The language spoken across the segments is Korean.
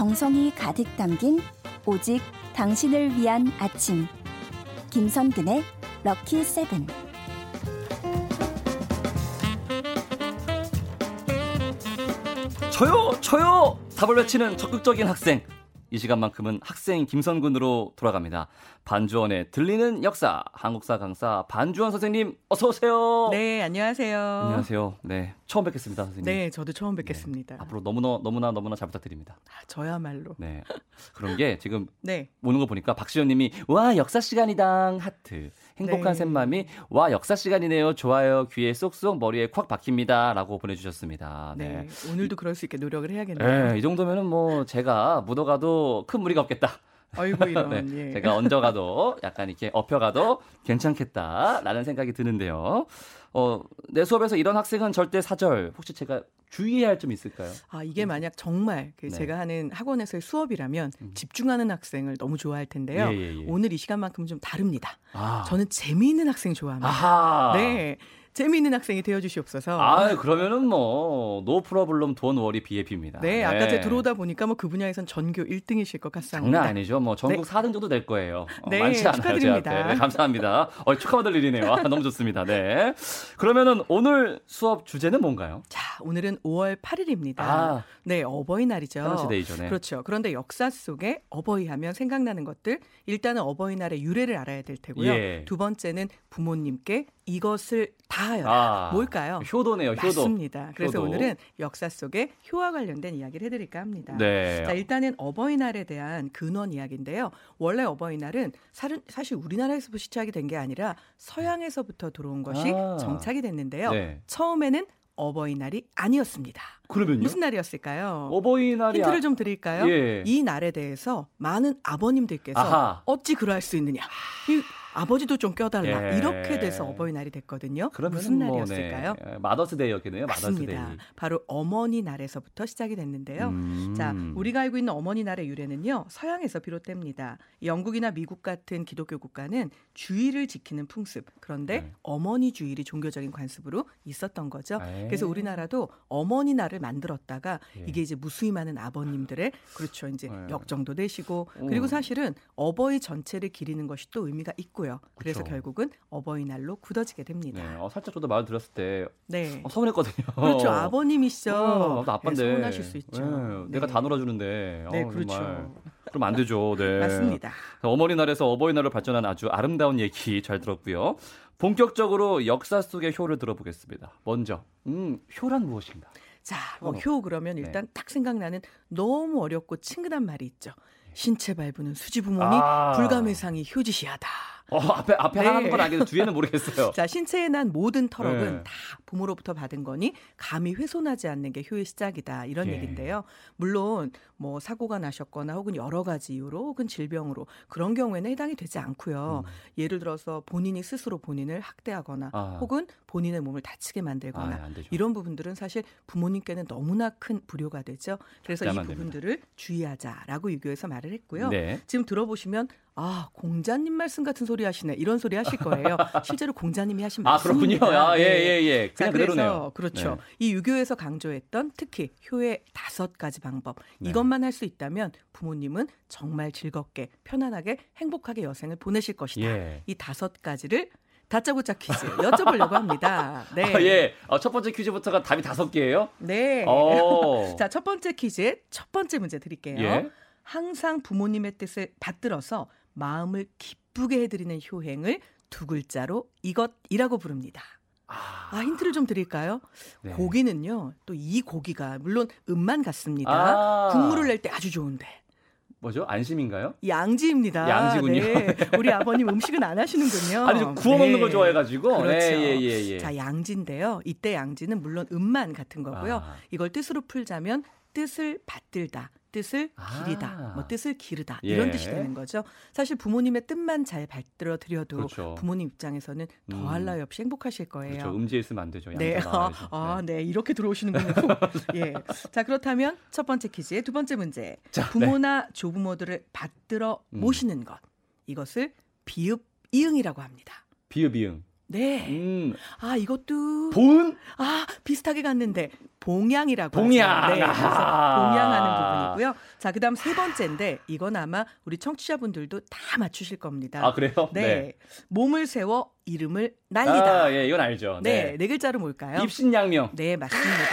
정성이 가득 담긴 오직 당신을 위한 아침. 김선근의 럭키 세븐. 저요, 저요! 답을 외치는 적극적인 학생. 이 시간만큼은 학생 김선군으로 돌아갑니다. 반주원의 들리는 역사, 한국사 강사 반주원 선생님, 어서 오세요. 네, 안녕하세요. 안녕하세요. 네, 처음 뵙겠습니다, 선생님. 네, 저도 처음 뵙겠습니다. 네, 앞으로 너무나 너무나 너무나 잘 부탁드립니다. 아, 저야말로. 네, 그런 게 지금 네. 오는 거 보니까 박시현님이 와 역사 시간이당 하트. 행복한 네. 샘맘이 와 역사 시간이네요. 좋아요. 귀에 쏙쏙 머리에 콱 박힙니다라고 보내주셨습니다. 네. 네. 오늘도 그럴 수 있게 노력을 해야겠네요. 네, 이 정도면은 뭐 제가 묻어가도 큰 무리가 없겠다. 아이고 이런. 네, 예. 제가 얹어가도 약간 이렇게 엎혀가도 괜찮겠다라는 생각이 드는데요. 어, 내 수업에서 이런 학생은 절대 사절. 혹시 제가 주의해야 할점 있을까요? 아 이게 만약 정말 그 네. 제가 하는 학원에서의 수업이라면 음. 집중하는 학생을 너무 좋아할 텐데요. 예, 예, 예. 오늘 이 시간만큼 좀 다릅니다. 아. 저는 재미있는 학생 좋아합니다. 아하. 네. 재미있는 학생이 되어 주시옵소서. 아, 그러면은 뭐, 노 프로블럼 돈 워리 BAP입니다. 네, 아까 제가 들어오다 보니까 뭐 그 분야에선 전교 1등이실 것 같습니다. 장난 아니죠. 뭐 전국 네. 4등 정도 될 거예요. 어, 네, 많지 않아요. 축하드립니다. 제. 네, 감사합니다. 어, 축하받을 일이네요. 아, 너무 좋습니다. 네. 그러면은 오늘 수업 주제는 뭔가요? 자, 오늘은 5월 8일입니다. 아. 네, 어버이날이죠. 페런시데이죠. 네. 그렇죠. 그런데 역사 속에 어버이 하면 생각나는 것들 일단은 어버이날의 유래를 알아야 될 테고요. 예. 두 번째는 부모님께 이것을 다하여라. 아, 뭘까요? 효도네요. 효도. 맞습니다. 그래서 효도. 오늘은 역사 속에 효와 관련된 이야기를 해드릴까 합니다. 네. 자, 일단은 어버이날에 대한 근원 이야기인데요. 원래 어버이날은 사실, 우리나라에서부터 시작이 된 게 아니라 서양에서부터 들어온 것이 아. 정착이 됐는데요. 네. 처음에는 어버이날이 아니었습니다. 그러면요? 무슨 날이었을까요? 어버이날이 힌트를 좀 드릴까요? 예. 이 날에 대해서 많은 아버님들께서 아하. 어찌 그러할 수 있느냐. 이 아버지도 좀 껴달라. 예. 이렇게 돼서 어버이날이 됐거든요. 무슨 뭐, 날이었을까요? 네. Mother's Day였겠네요. Mother's Day. 맞습니다. 바로 어머니 날에서부터 시작이 됐는데요. 음. 자, 우리가 알고 있는 어머니 날의 유래는요, 서양에서 비롯됩니다. 영국이나 미국 같은 기독교 국가는 주일을 지키는 풍습, 그런데 네. 어머니 주일이 종교적인 관습으로 있었던 거죠. 에이. 그래서 우리나라도 어머니 날을 만들었다가 예. 이게 이제 무수히 많은 아버님들의 그렇죠. 이제 네. 역정도 되시고 음. 그리고 사실은 어버이 전체를 기리는 것이 또 의미가 있고 요. 그래서 그렇죠. 결국은 어버이날로 굳어지게 됩니다. 네. 어, 살짝 저도 말 들었을 때 네. 어, 서운했거든요. 그렇죠. 아버님이시죠. 어, 나도 아빠인데. 네, 서운하실 수 있죠. 네, 내가 네. 다 놀아주는데. 네, 어, 그렇죠. 정말. 그럼 안 되죠. 네. 맞습니다. 어머니 날에서 어버이 날로 발전한 아주 아름다운 얘기 잘 들었고요. 본격적으로 역사 속의 효를 들어보겠습니다. 먼저, 음, 효란 무엇인가? 자, 뭐 어. 효 그러면 네. 일단 딱 생각나는 너무 어렵고 친근한 말이 있죠. 신체 밟으는 수지 부모니 아. 불감해상이 효지시하다. 어, 앞에, 앞에 네. 하나는 건 알겠는데 뒤에는 모르겠어요. 자, 신체에 난 모든 털업은 네. 다 부모로부터 받은 거니 감히 훼손하지 않는 게 효의 시작이다. 이런 예. 얘기인데요. 물론 뭐 사고가 나셨거나 혹은 여러 가지 이유로 혹은 질병으로 그런 경우에는 해당이 되지 않고요. 예를 들어서 본인이 스스로 본인을 학대하거나 음. 아. 혹은 본인의 몸을 다치게 아, 만들거나 안 되죠. 이런 부분들은 사실 부모님께는 너무나 큰 불효가 되죠. 그래서 이 부분들을 주의하자라고 유교에서 말을 했고요. 네. 지금 들어보시면 아 공자님 말씀 같은 소리 하시네 이런 소리 하실 거예요. 실제로 공자님이 하신 아, 말씀입니다. 그렇군요. 아, 예, 네. 예, 예. 자, 그냥 그래서 그대로네요. 그렇죠. 네. 이 유교에서 강조했던 특히 효의 다섯 가지 방법 네. 이것만 할 수 있다면 부모님은 정말 즐겁게 편안하게 행복하게 여생을 보내실 것이다. 예. 이 다섯 가지를 다짜고짜 퀴즈 여쭤보려고 합니다. 네. 아, 예. 어, 첫 번째 퀴즈부터가 답이 다섯 개예요? 네. 어. 자, 첫 번째 퀴즈의 첫 번째 문제 드릴게요. 예. 항상 부모님의 뜻을 받들어서 마음을 기쁘게 해드리는 효행을 두 글자로 이것이라고 부릅니다. 아, 힌트를 좀 드릴까요? 네. 고기는요, 또 이 고기가, 물론 음만 같습니다. 아. 국물을 낼 때 아주 좋은데. 뭐죠? 안심인가요? 양지입니다. 양지군요. 네. 우리 아버님 음식은 안 하시는군요. 아니, 저 구워 먹는 네. 걸 좋아해가지고. 그렇죠. 예, 예, 예, 예. 자, 양지인데요. 이때 양지는 물론 음만 같은 거고요. 아. 이걸 뜻으로 풀자면 뜻을 받들다, 뜻을 아. 기리다, 뭐 뜻을 기르다 예. 이런 뜻이 되는 거죠. 사실 부모님의 뜻만 잘 받들어 드려도 그렇죠. 부모님 입장에서는 음. 더할 나위 없이 행복하실 거예요. 그렇죠. 음지에 있으면 안 되죠. 네, 아. 아, 네. 네, 이렇게 들어오시는군요. 예, 자 그렇다면 첫 번째 퀴즈의 두 번째 문제. 자, 부모나 조부모들을 받들어 음. 모시는 것 이것을 비읍 이응이라고 합니다. 비읍 이응. 네, 음. 아 이것도 본? 아 비슷하게 갔는데 봉양이라고 봉양. 하죠. 네, 그래서 아. 봉양하는 부분이고요. 자, 그다음 세 번째인데 이건 아마 우리 청취자분들도 다 맞추실 겁니다. 아 그래요? 네. 몸을 세워 이름을 날리다. 아, 예, 이건 알죠. 네, 네 글자로 뭘까요? 입신양명. 네, 맞습니다.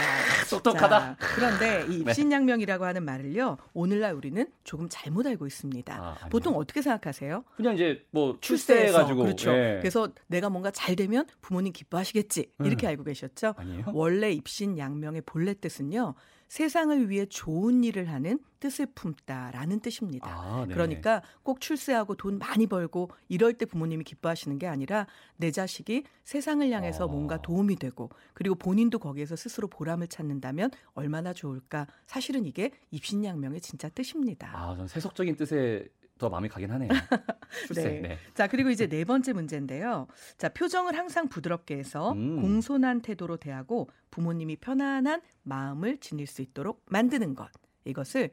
똑똑하다. 자, 그런데 이 네. 입신양명이라고 하는 말을요. 오늘날 우리는 조금 잘못 알고 있습니다. 아. 보통 어떻게 생각하세요? 그냥 이제 뭐 출세해가지고. 그렇죠. 예. 그래서 내가 뭔가 잘 되면 부모님 기뻐하시겠지 이렇게 음. 알고 계셨죠. 아니에요? 원래 입신양명의 본래 뜻은요. 세상을 위해 좋은 일을 하는 뜻을 품다라는 뜻입니다. 아, 네. 그러니까 꼭 출세하고 돈 많이 벌고 이럴 때 부모님이 기뻐하시는 게 아니라 내 자식이 세상을 향해서 어. 뭔가 도움이 되고 그리고 본인도 거기에서 스스로 보람을 찾는다면 얼마나 좋을까. 사실은 이게 입신양명의 진짜 뜻입니다. 아, 전 세속적인 뜻에 더 마음이 가긴 하네요. 출세. 네. 네. 자, 그리고 이제 네 번째 문제인데요. 자, 표정을 항상 부드럽게 해서 음. 공손한 태도로 대하고 부모님이 편안한 마음을 지닐 수 있도록 만드는 것. 이것을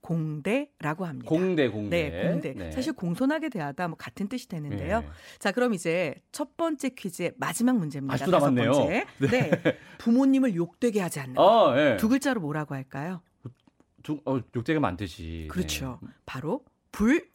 공대라고 합니다. 공대 공대. 네, 공대. 사실 공손하게 대하다 뭐 같은 뜻이 되는데요. 네. 자, 그럼 이제 첫 번째 퀴즈의 마지막 문제입니다. 아직도 남았네요. 번째. 네. 부모님을 욕되게 하지 않는 것. 어, 예. 두 글자로 뭐라고 할까요? 두, 어, 욕되게 많듯이. 그렇죠. 바로 불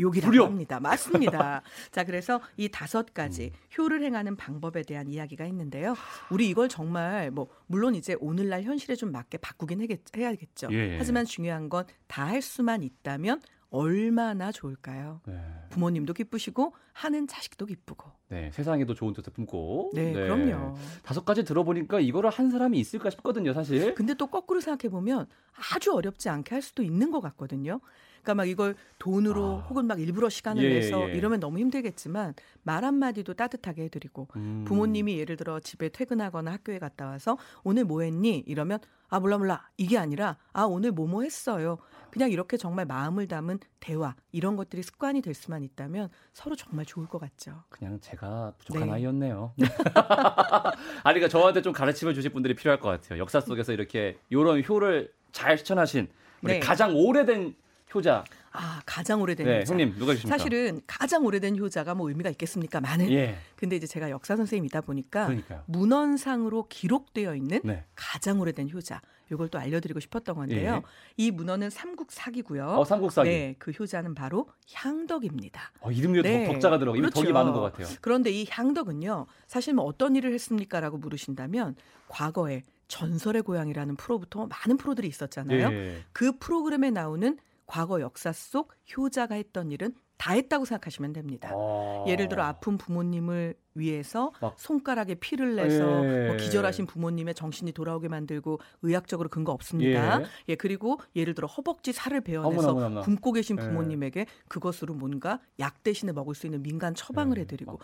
욕이라고 불욕. 합니다. 맞습니다. 자, 그래서 이 다섯 가지 음. 효를 행하는 방법에 대한 이야기가 있는데요. 우리 이걸 정말 뭐 물론 이제 오늘날 현실에 좀 맞게 바꾸긴 해겠, 해야겠죠. 예. 하지만 중요한 건 다 할 수만 있다면 얼마나 좋을까요? 네. 부모님도 기쁘시고 하는 자식도 기쁘고. 네, 세상에도 좋은 뜻을 품고. 네, 그럼요. 다섯 가지 들어보니까 이거를 한 사람이 있을까 싶거든요, 사실. 근데 또 거꾸로 생각해 보면 아주 어렵지 않게 할 수도 있는 것 같거든요. 그러니까 막 이걸 돈으로 아. 혹은 막 일부러 시간을 예, 내서 예. 이러면 너무 힘들겠지만 말 한마디도 따뜻하게 해드리고 음. 부모님이 예를 들어 집에 퇴근하거나 학교에 갔다 와서 오늘 뭐 했니? 이러면 아 몰라 몰라 이게 아니라 아 오늘 뭐뭐 했어요. 그냥 이렇게 정말 마음을 담은 대화 이런 것들이 습관이 될 수만 있다면 서로 정말 좋을 것 같죠. 그냥 제가 부족한 네. 아이였네요. 아니, 그러니까 저한테 좀 가르침을 주실 분들이 필요할 것 같아요. 역사 속에서 이렇게 이런 효를 잘 실천하신 우리 네. 가장 오래된 효자. 아 가장 오래된 네, 효자. 형님 누가 계십니까? 사실은 가장 오래된 효자가 뭐 의미가 있겠습니까? 많은. 예, 근데 이제 제가 역사 선생님이다 보니까 그러니까요. 문헌상으로 기록되어 있는 네. 가장 오래된 효자. 이걸 또 알려드리고 싶었던 건데요. 예. 이 문헌은 삼국사기고요. 어, 삼국사기. 네, 그 효자는 바로 향덕입니다. 어, 이름에도 네. 덕자가 들어가. 이름 덕이 그렇죠. 많은 것 같아요. 그런데 이 향덕은요, 사실 뭐 어떤 일을 했습니까라고 물으신다면 과거에 전설의 고향이라는 프로부터 많은 프로들이 있었잖아요. 예. 그 프로그램에 나오는 과거 역사 속 효자가 했던 일은 다 했다고 생각하시면 됩니다. 어. 예를 들어 아픈 부모님을 위해서 막- 손가락에 피를 내서 예. 뭐 기절하신 부모님의 정신이 돌아오게 만들고 의학적으로 근거 없습니다. 예. 예, 그리고 예를 들어 허벅지 살을 베어내서 어머나, 어머나, 어머나. 굶고 계신 예. 부모님에게 그것으로 뭔가 약 대신에 먹을 수 있는 민간 처방을 예. 해드리고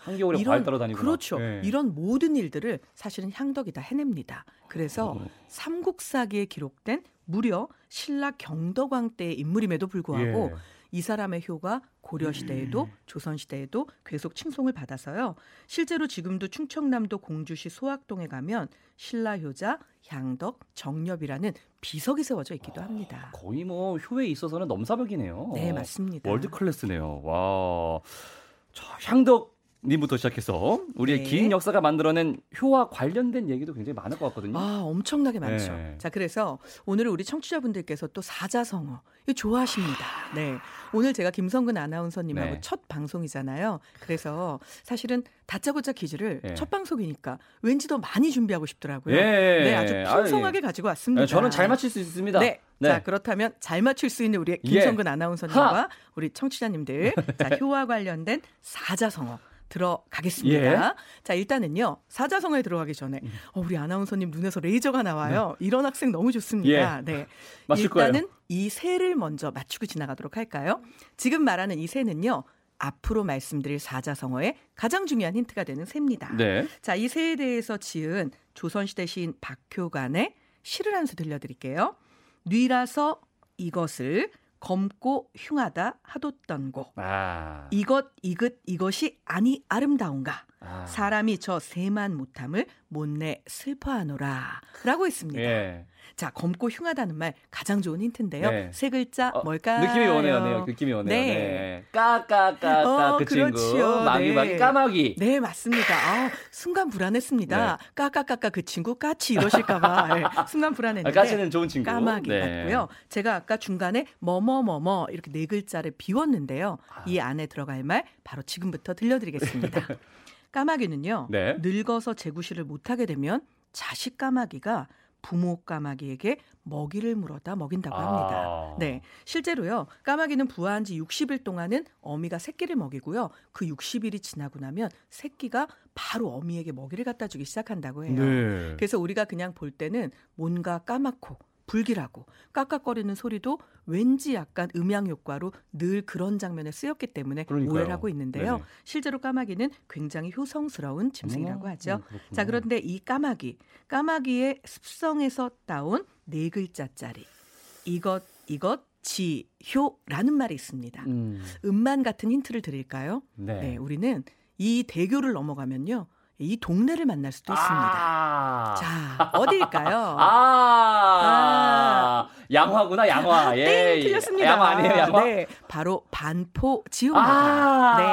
따라다니고. 그렇죠. 예. 이런 모든 일들을 사실은 향덕이 다 해냅니다. 그래서 어. 삼국사기에 기록된 무려 신라 경덕왕 때의 인물임에도 불구하고 예. 이 사람의 효가 고려 시대에도 음. 조선 시대에도 계속 칭송을 받아서요. 실제로 지금도 충청남도 공주시 소학동에 가면 신라 효자 향덕 정렵이라는 비석이 세워져 있기도 합니다. 거의 뭐 효에 있어서는 넘사벽이네요. 네, 맞습니다. 월드 클래스네요. 와. 자, 향덕 님부터 시작해서 우리의 네. 긴 역사가 만들어낸 효와 관련된 얘기도 굉장히 많을 것 같거든요. 아, 엄청나게 많죠. 네. 자, 그래서 오늘 우리 청취자분들께서 또 사자성어 이거 좋아하십니다. 네. 오늘 제가 김성근 아나운서님하고 네. 첫 방송이잖아요. 그래서 사실은 다짜고짜 퀴즈를 예. 첫 방송이니까 왠지 더 많이 준비하고 싶더라고요. 예. 네, 아주 풍성하게 가지고 왔습니다. 네, 저는 잘 맞힐 수 있습니다. 네. 자, 그렇다면 잘 맞출 수 있는 우리 예. 김성근 아나운서님과 우리 청취자님들 자, 효와 관련된 사자성어 들어가겠습니다. 예. 자, 일단은요. 사자성어에 들어가기 전에 어, 우리 아나운서님 눈에서 레이저가 나와요. 이런 학생 너무 좋습니다. 네. 예. 맞출 일단은 거예요. 이 새를 먼저 맞추고 지나가도록 할까요? 지금 말하는 이 새는요. 앞으로 말씀드릴 사자성어의 가장 중요한 힌트가 되는 새입니다. 네. 자, 이 새에 대해서 지은 조선시대 시인 박효간의 시를 한 수 들려드릴게요. 뉘라서 이것을 검고 흉하다 하뒀던 고 아. 이것 이긋 이것이 아니 아름다운가 아. 사람이 저 새만 못함을 못내 슬퍼하노라 라고 했습니다. 예. 자, 검고 흉하다는 말 가장 좋은 힌트인데요. 네. 세 글자 어, 뭘까요? 느낌이 오네요, 네. 느낌이 오네요. 네. 네. 까까까까 어, 그 친구. 그렇지요. 마귀마귀 네. 까마귀. 네, 맞습니다. 아, 순간 불안했습니다. 네. 까까까까 그 친구 까치 이러실까 봐 네, 순간 아, 불안했는데. 까치는 좋은 친구. 까마귀 네. 맞고요. 제가 아까 중간에 뭐뭐뭐뭐 이렇게 네 글자를 비웠는데요. 아. 이 안에 들어갈 말 바로 지금부터 들려드리겠습니다. 까마귀는요. 네. 늙어서 재구실을 못하게 되면 자식 까마귀가 부모 까마귀에게 먹이를 물어다 먹인다고 합니다. 아. 네, 실제로요. 까마귀는 부화한 지 60일 동안은 어미가 새끼를 먹이고요. 그 60일이 지나고 나면 새끼가 바로 어미에게 먹이를 갖다 주기 시작한다고 해요. 네. 그래서 우리가 그냥 볼 때는 뭔가 까맣고 불길하고 깍깍거리는 소리도 왠지 약간 음향 효과로 늘 그런 장면에 쓰였기 때문에 그러니까요. 오해를 하고 있는데요. 네네. 실제로 까마귀는 굉장히 효성스러운 짐승이라고 어머, 하죠. 음, 그렇구나. 자, 그런데 이 까마귀, 까마귀의 습성에서 따온 네 글자짜리 이것 이것 지효라는 말이 있습니다. 음, 음만 같은 힌트를 드릴까요? 네. 네, 우리는 이 대교를 넘어가면요. 이 동네를 만날 수도 있습니다. 아. 자, 어디일까요? 아. 양화구나, 양화. 예. 땡 틀렸습니다. 양화 아니에요, 양화? 네, 바로 반포 지호입니다. 아. 네.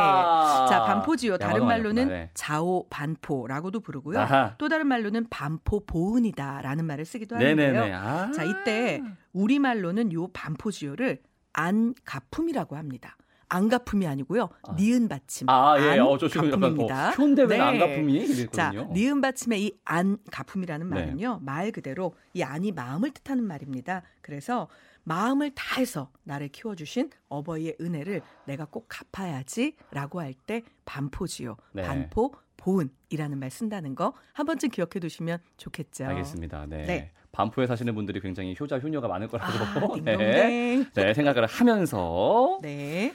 자, 반포 지호 다른 양화가 말로는 네. 자오 반포라고도 부르고요. 아하. 또 다른 말로는 반포 보은이다라는 말을 쓰기도 하는데요. 네네네. 아. 자, 이때 우리 말로는 요 반포 지호를 안가품이라고 합니다. 안가품이 아니고요. 아. 니은 받침. 아, 예. 어, 저 지금 약간 안가품입니다. 어, 효인데 왜 네. 안가품이? 자, 이랬거든요. 니은 받침의 이 안가품이라는 네. 말은요. 말 그대로 이 안이 마음을 뜻하는 말입니다. 그래서 마음을 다해서 나를 키워주신 어버이의 은혜를 내가 꼭 갚아야지라고 할 때 반포지요. 네. 반포 보은이라는 말 쓴다는 거 한 번쯤 기억해 두시면 좋겠죠. 알겠습니다. 네. 네. 반포에 사시는 분들이 굉장히 효자 효녀가 많을 거라고 아, 네. 네, 생각을 하면서 네.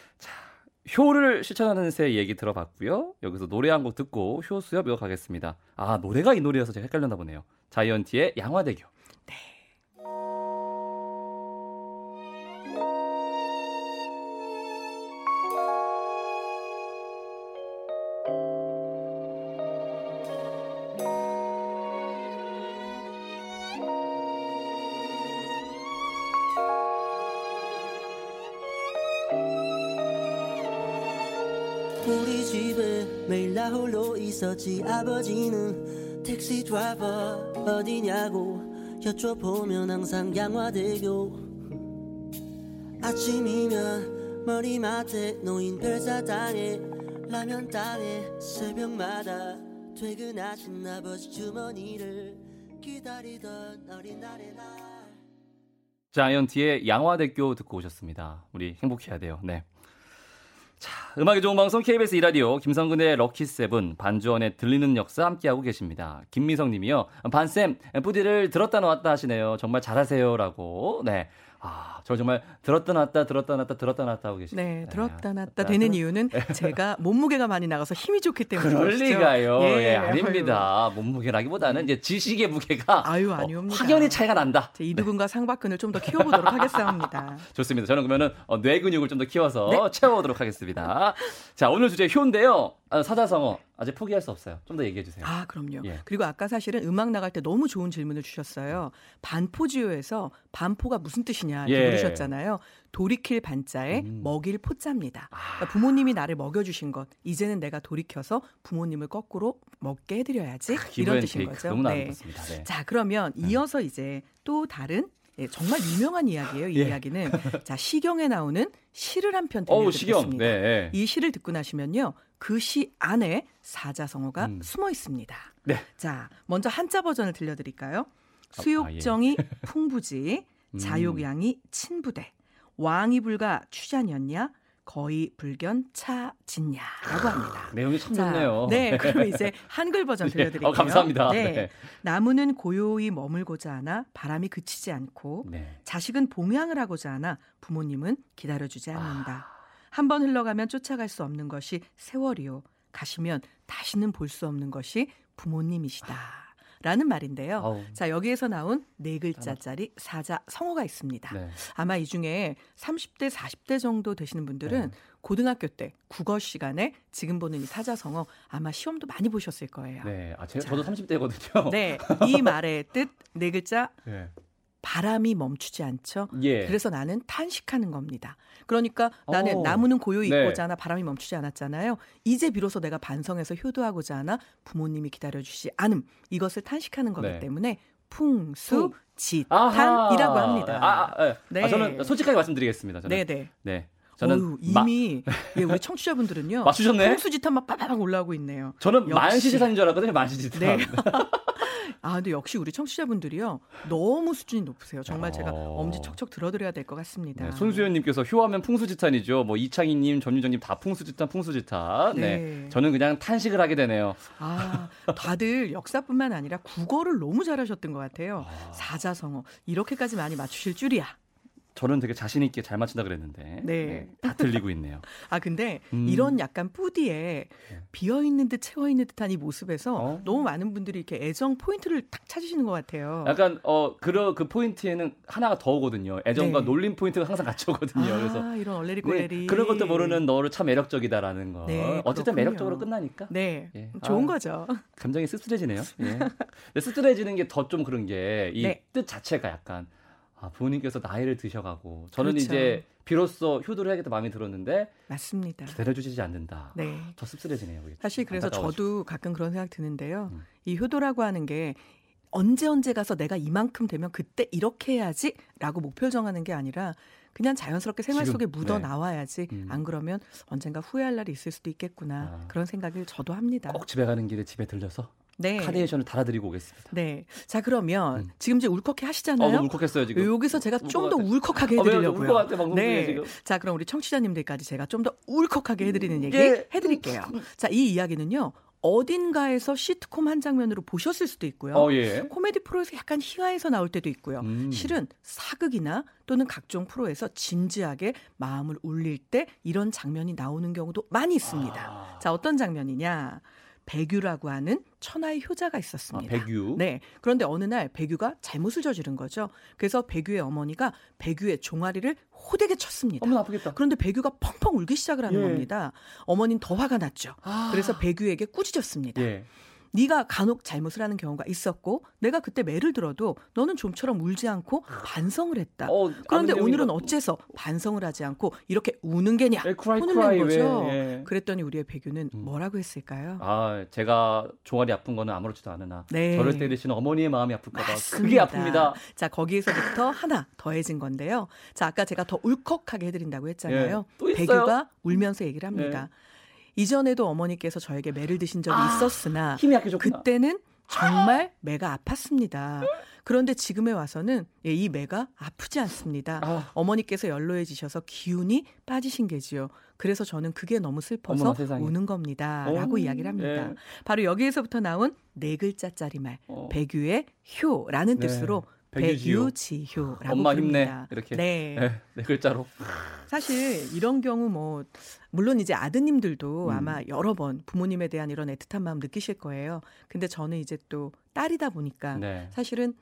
효를 실천하는 새 얘기 들어봤고요. 여기서 노래 한 곡 듣고 효 수업 이어가겠습니다. 아 노래가 이 노래여서 제가 헷갈렸나 보네요. 자이언티의 양화대교. 있었지 아버지는 택시 드라이버 어디냐고 여쭤보면 항상 양화대교 아침이면 머리맡에 놓인 별사탕에 라면 땅에 새벽마다 퇴근하신 아버지 주머니를 기다리던 어린 날의 날 자이언티의 양화대교 듣고 오셨습니다. 우리 행복해야 돼요. 네. 자, 음악이 좋은 방송 KBS 이라디오 김성근의 럭키 세븐 반주원의 들리는 역사 함께하고 계십니다. 김미성 님이요. 반쌤, 뿌디를 들었다 놨다 하시네요. 정말 잘하세요라고. 네. 아, 저 정말 들었다 놨다 들었다 놨다 들었다 놨다 하고 계시네요. 네, 들었다 놨다 들었다 되는. 이유는 제가 몸무게가 많이 나가서 힘이 좋기 때문에 그럴 그러시죠? 리가요. 예, 아유. 아닙니다. 몸무게라기보다는 이제 지식의 무게가 아유, 어, 아니옵니다. 확연히 차이가 난다. 제 이두근과 상박근을 좀 더 키워보도록 하겠습니다. 좋습니다. 저는 그러면은 어, 뇌 근육을 좀 더 키워서 네. 채워보도록 하겠습니다. 자, 오늘 주제 효인데요. 아, 사자성어 아직 포기할 수 없어요. 좀 더 얘기해 주세요. 아, 그럼요. 예. 그리고 아까 사실은 음악 나갈 때 너무 좋은 질문을 주셨어요. 반포지효에서 반포가 무슨 뜻이냐 이렇게 예. 물으셨잖아요. 돌이킬 반자에 음. 먹일 포자입니다. 그러니까 부모님이 나를 먹여주신 것, 이제는 내가 돌이켜서 부모님을 거꾸로 먹게 해드려야지 이런 기브앤 뜻인 거죠. 너무나 네. 네. 자, 그러면 이어서 이제 또 다른 예, 정말 유명한 이야기예요. 이 예. 이야기는 자 시경에 나오는 시를 한 편. 들려드리겠습니다. 네. 이 시를 듣고 나시면요. 그 시 안에 사자성어가 음. 숨어 있습니다. 네. 자, 먼저 한자 버전을 들려드릴까요? 아, 수욕정이 풍부지, 음. 자욕양이 친부대, 왕이 불가 추자년냐, 거의 불견 차진냐라고 합니다. 내용이 참 자, 좋네요. 네, 그럼 이제 한글 버전 네. 들려드릴게요. 어, 감사합니다. 네. 네. 나무는 고요히 머물고자 하나 바람이 그치지 않고 네. 자식은 봉양을 하고자 하나 부모님은 기다려주지 않는다. 아. 한번 흘러가면 쫓아갈 수 없는 것이 세월이요. 가시면 다시는 볼 수 없는 것이 부모님이시다. 라는 말인데요. 아우. 자, 여기에서 나온 네 글자짜리 사자 성어가 있습니다. 네. 아마 이 중에 30대, 40대 정도 되시는 분들은 네. 고등학교 때 국어 시간에 지금 보는 이 사자성어 아마 시험도 많이 보셨을 거예요. 네. 아, 제, 자. 저도 30대거든요. 네, 이 말의 뜻 네 글자 예. 바람이 멈추지 않죠. 예. 그래서 나는 탄식하는 겁니다. 그러니까 나는 오. 나무는 고요히 네. 있고자 하나 바람이 멈추지 않았잖아요. 이제 비로소 내가 반성해서 효도하고자 하나 부모님이 기다려주시 않음 이것을 탄식하는 거기 네. 때문에 풍수. 지탄이라고 합니다. 아, 아, 예. 네. 아, 저는 솔직하게 말씀드리겠습니다. 저는. 네네. 네. 저는 어휴, 마- 이미 예, 우리 청취자분들은요. 맞추셨네? 풍수지탄만 빠바박 올라오고 있네요. 저는. 만시지산인 줄 알았거든요. 만시지산. 네. 아, 근데 역시 우리 청취자분들이요. 너무 수준이 높으세요. 정말 제가 어. 엄지 척척 들어드려야 될 것 같습니다. 네, 손수연님께서 효하면 풍수지탄이죠. 뭐 이창희님, 전유정님 다 풍수지탄, 풍수지탄. 네. 네. 저는 그냥 탄식을 하게 되네요. 아, 다들 역사뿐만 아니라 국어를 너무 잘하셨던 것 같아요. 사자성어 이렇게까지 많이 맞추실 줄이야. 저는 되게 자신 있게 잘 맞춘다 그랬는데 네. 다 들리고 있네요. 아 근데 음. 이런 약간 뿌디에 비어 있는 듯 채워 있는 듯한 이 모습에서 어? 너무 많은 분들이 이렇게 애정 포인트를 탁 찾으시는 것 같아요. 약간 어 그런 그 포인트에는 하나가 더 오거든요. 애정과 네. 놀림 포인트가 항상 같이 오거든요. 아, 그래서 이런 얼레리 네, 꼴레리 그런 것도 모르는 너를 참 매력적이다라는 거. 네, 어쨌든 그렇군요. 매력적으로 끝나니까 네, 예. 좋은 아. 거죠. 감정이 씁쓸해지네요. 예. 근데 씁쓸해지는 게 더 좀 그런 게 이뜻 네. 자체가 약간 아, 부모님께서 나이를 드셔가고 저는 그렇죠. 이제 비로소 효도를 하겠다 마음이 들었는데 맞습니다. 기다려주시지 않는다. 네. 더 씁쓸해지네요. 사실 그래서. 저도 가끔 그런 생각 드는데요. 음. 이 효도라고 하는 게 언제 언제 가서 내가 이만큼 되면 그때 이렇게 해야지라고 목표를 정하는 게 아니라 그냥 자연스럽게 생활 지금, 속에 묻어 네. 나와야지 음. 안 그러면 언젠가 후회할 날이 있을 수도 있겠구나 아. 그런 생각을 저도 합니다. 꼭 집에 가는 길에 집에 들려서 네. 카네이션을 달아드리고 오겠습니다. 네. 자 그러면 음. 지금 이제 울컥해 어, 하시잖아요. 너무 울컥했어요 지금. 여기서 제가 좀 더 울컥. 울컥하게 어, 왜요? 해드리려고요. 방송 중에 네. 지금. 자, 그럼 우리 청취자님들까지 제가 좀 더 울컥하게 해드리는 얘기 예. 해드릴게요. 자, 이 이야기는요. 어딘가에서 시트콤 한 장면으로 보셨을 수도 있고요. 어 예. 코미디 프로에서 약간 희화해서 나올 때도 있고요. 음. 실은 사극이나 또는 각종 프로에서 진지하게 마음을 울릴 때 이런 장면이 나오는 경우도 많이 있습니다. 아. 자, 어떤 장면이냐? 백유라고 하는 천하의 효자가 아, 있었습니다. 백유. 네. 그런데 어느 날 백유가 잘못을 저지른 거죠. 그래서 백유의 어머니가 백유의 종아리를 호되게 쳤습니다. 어머 아프겠다. 그런데 백유가 펑펑 울기 시작을 하는 예. 겁니다. 어머니는 더 화가 났죠. 아. 그래서 백유에게 꾸짖었습니다. 예. 네가 간혹 잘못을 하는 경우가 있었고 내가 그때 매를 들어도 너는 좀처럼 울지 않고 반성을 했다. 어, 그런데 오늘은 어째서 반성을 하지 않고 이렇게 우는 게냐? 예, 크라이 혼을 낸 거죠. 왜? 예. 그랬더니 우리의 백유는 음. 뭐라고 했을까요? 아, 제가 종아리 아픈 거는 아무렇지도 않으나 네. 저를 때리시는 어머니의 마음이 아플까봐 그게. 아픕니다. 자, 거기에서부터 하나 더해진 건데요. 자, 아까 제가 더 울컥하게 해드린다고 했잖아요. 예, 또 있어요? 백유가 울면서 얘기를 합니다. 이전에도 어머니께서 저에게 매를 드신 적이 아, 있었으나. 그때는 정말 매가 아팠습니다. 그런데 지금에 와서는 예, 이 매가 아프지 않습니다. 아. 어머니께서 연로해지셔서 기운이 빠지신 게지요. 그래서 저는 그게 너무 슬퍼서. 우는 겁니다라고 오, 이야기를 합니다. 예. 바로 여기에서부터 나온 네 글자짜리 말 어. 백유의 효라는 네. 뜻으로 백유지효. 백유지효 라고 엄마 힘내 부릅니다. 이렇게 네. 네, 네 글자로 사실 이런 경우 뭐 물론 이제 아드님들도 음. 아마 여러 번 부모님에 대한 이런 애틋한 마음 느끼실 거예요. 근데 저는 이제 또 딸이다 보니까 네. 사실은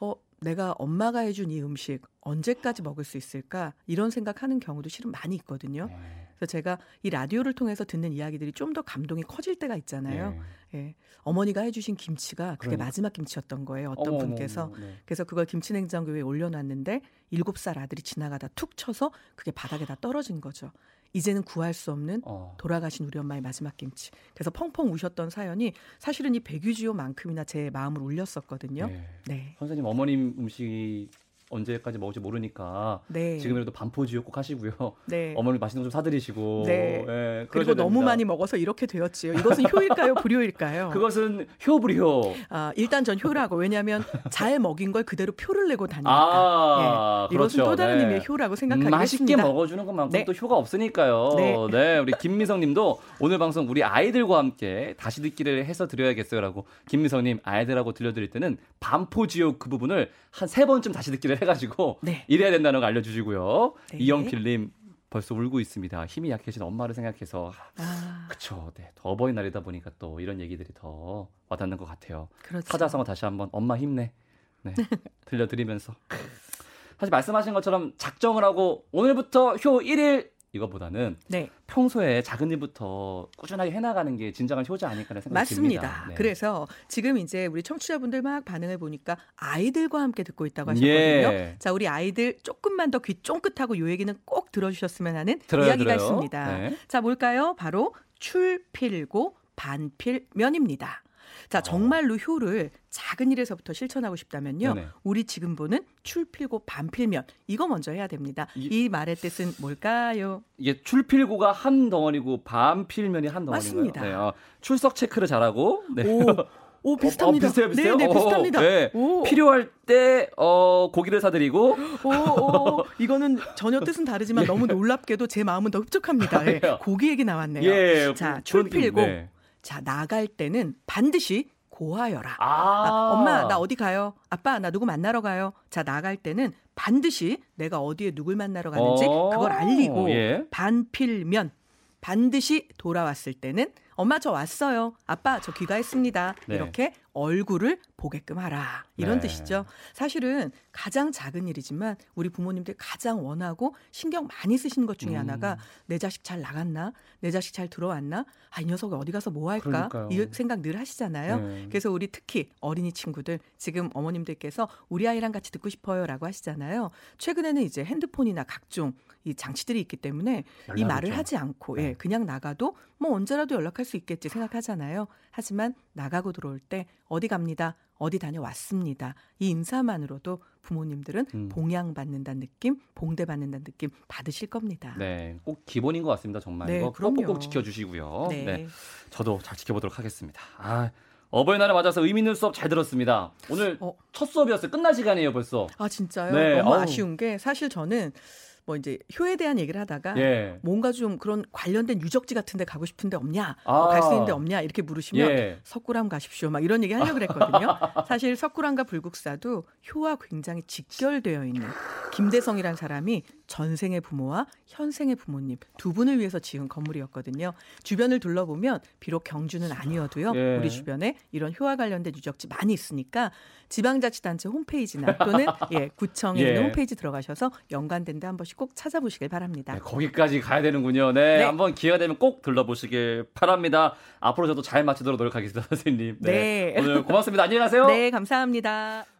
어 내가 엄마가 해준 이 음식 언제까지 먹을 수 있을까 이런 생각하는 경우도 실은 많이 있거든요. 네. 그래서 제가 이 라디오를 통해서 듣는 이야기들이 좀 더 감동이 커질 때가 있잖아요. 네. 예. 어머니가 해주신 김치가 그게 그러니까. 마지막 김치였던 거예요. 어떤 어머, 분께서 네. 그래서 그걸 김치냉장고에 올려놨는데 일곱 살 아들이 지나가다 툭 쳐서 그게 바닥에 다 떨어진 거죠. 이제는 구할 수 없는 어. 돌아가신 우리 엄마의 마지막 김치. 그래서 펑펑 우셨던 사연이 사실은 이 백유지효만큼이나 제 마음을 울렸었거든요. 네. 네. 선생님 어머님 음식이 언제까지 먹을지 모르니까 네. 지금이라도 반포지옥 꼭 하시고요. 네. 어머니 맛있는 거 좀 사드리시고. 네. 예, 그리고 너무 됩니다. 많이 먹어서 이렇게 되었지요. 이것은 효일까요, 불효일까요? 그것은 효불효. 아, 일단 전 효라고. 왜냐하면 잘 먹인 걸 그대로 표를 내고 다니니까. 아, 예. 이것은 그렇죠. 또 다른 네. 의미의 효라고 음, 생각하겠습니다. 맛있게 먹어주는 것만큼 네. 또 효가 없으니까요. 네. 네. 우리 김미성님도 오늘 방송 우리 아이들과 함께 다시 듣기를 해서 드려야겠어요라고 김미성님 아이들하고 들려드릴 때는 반포지옥 그 부분을 한 세 번쯤 다시 듣기를 해가지고 네. 이래야 된다는 거 알려주시고요. 네. 이영필님 벌써 울고 있습니다. 힘이 약해진 엄마를 생각해서 아, 그쵸. 네. 더 어버이날이다 보니까 또 이런 얘기들이 더 와닿는 것 같아요. 그렇죠. 사자성어 다시 한번 엄마 힘내. 네. 들려드리면서 사실 말씀하신 것처럼 작정을 하고 오늘부터 효 1일 이거보다는 네, 평소에 작은 일부터 꾸준하게 해나가는 게 진정한 효자 아닐까라는 생각이 맞습니다. 듭니다. 네. 그래서 지금 이제 우리 청취자분들 막 반응을 보니까 아이들과 함께 듣고 있다고 하셨거든요. 예. 자, 우리 아이들 조금만 더 귀 쫑긋하고 요 얘기는 꼭 들어주셨으면 하는 들어요, 이야기가 들어요. 있습니다. 네. 자, 뭘까요? 바로 출필고 반필면입니다. 자, 정말로 효를 작은 일에서부터 실천하고 싶다면요. 네네. 우리 지금 보는 출필고 반필면 이거 먼저 해야 됩니다. 이- 이 말의 뜻은 뭘까요? 이게 출필고가 한 덩어리고 반필면이 한 덩어리인가요? 맞습니다. 네, 어, 출석 체크를 잘하고 네. 오, 오 비슷합니다. 어, 비슷해요, 비슷해요? 네, 네, 오, 비슷합니다. 네. 오. 필요할 때 어, 고기를 사드리고 오, 오, 이거는 전혀 뜻은 다르지만 너무 놀랍게도 제 마음은 더 흡족합니다. 예? 고기 얘기 나왔네요. 예, 자, 출필고 네. 자 나갈 때는 반드시 고하여라. 아, 아, 엄마 나 어디 가요? 아빠 나 누구 만나러 가요? 자 나갈 때는 반드시 내가 어디에 누굴 만나러 가는지 어, 그걸 알리고 예. 반필면 반드시 돌아왔을 때는 엄마 저 왔어요. 아빠 저 귀가했습니다. 네. 이렇게 얼굴을 보게끔 하라. 이런 네. 뜻이죠. 사실은 가장 작은 일이지만 우리 부모님들 가장 원하고 신경 많이 쓰시는 것 중에 음. 하나가 내 자식 잘 나갔나? 내 자식 잘 들어왔나? 아, 이 녀석이 어디 가서 뭐 할까? 그러니까요. 이 생각 늘 하시잖아요. 네. 그래서 우리 특히 어린이 친구들 지금 어머님들께서 우리 아이랑 같이 듣고 싶어요라고 하시잖아요. 최근에는 이제 핸드폰이나 각종 이 장치들이 있기 때문에 이 말을 좀. 하지 않고 네. 예, 그냥 나가도 뭐 언제라도 연락할 수 있겠지 생각하잖아요. 하지만 나가고 들어올 때 어디 갑니다. 어디 다녀왔습니다. 이 인사만으로도 부모님들은 음. 봉양받는다는 느낌, 봉대받는다는 느낌 받으실 겁니다. 네, 꼭 기본인 것 같습니다. 정말 네, 이거. 꼭꼭 지켜주시고요. 네. 네. 저도 잘 지켜보도록 하겠습니다. 아, 어버이날을 맞아서 의미 있는 수업 잘 들었습니다. 오늘 어. 첫 수업이었어요. 끝날 시간이에요, 벌써. 아 진짜요? 네, 너무 아우. 아쉬운 게 사실 저는 뭐 이제 효에 대한 얘기를 하다가 예. 뭔가 좀 그런 관련된 유적지 같은 데 가고 싶은데 없냐? 아. 갈수 있는 데 없냐? 이렇게 물으시면 예. 석굴암 가십시오. 막 이런 얘기 하려고 그랬거든요. 사실 석굴암과 불국사도 효와 굉장히 직결되어 있는 김대성이란 사람이 전생의 부모와 현생의 부모님 두 분을 위해서 지은 건물이었거든요. 주변을 둘러보면 비록 경주는 아니어도요. 예. 우리 주변에 이런 효와 관련된 유적지 많이 있으니까 지방자치단체 홈페이지나 또는 예, 구청에 예. 있는 홈페이지 들어가셔서 연관된 데 한 번씩 꼭 찾아보시길 바랍니다. 네, 거기까지 가야 되는군요. 네, 네. 한번 기회가 되면 꼭 들러보시길 바랍니다. 앞으로 저도 잘 마치도록 노력하겠습니다, 선생님. 네. 오늘 고맙습니다. 안녕히 가세요. 네, 감사합니다.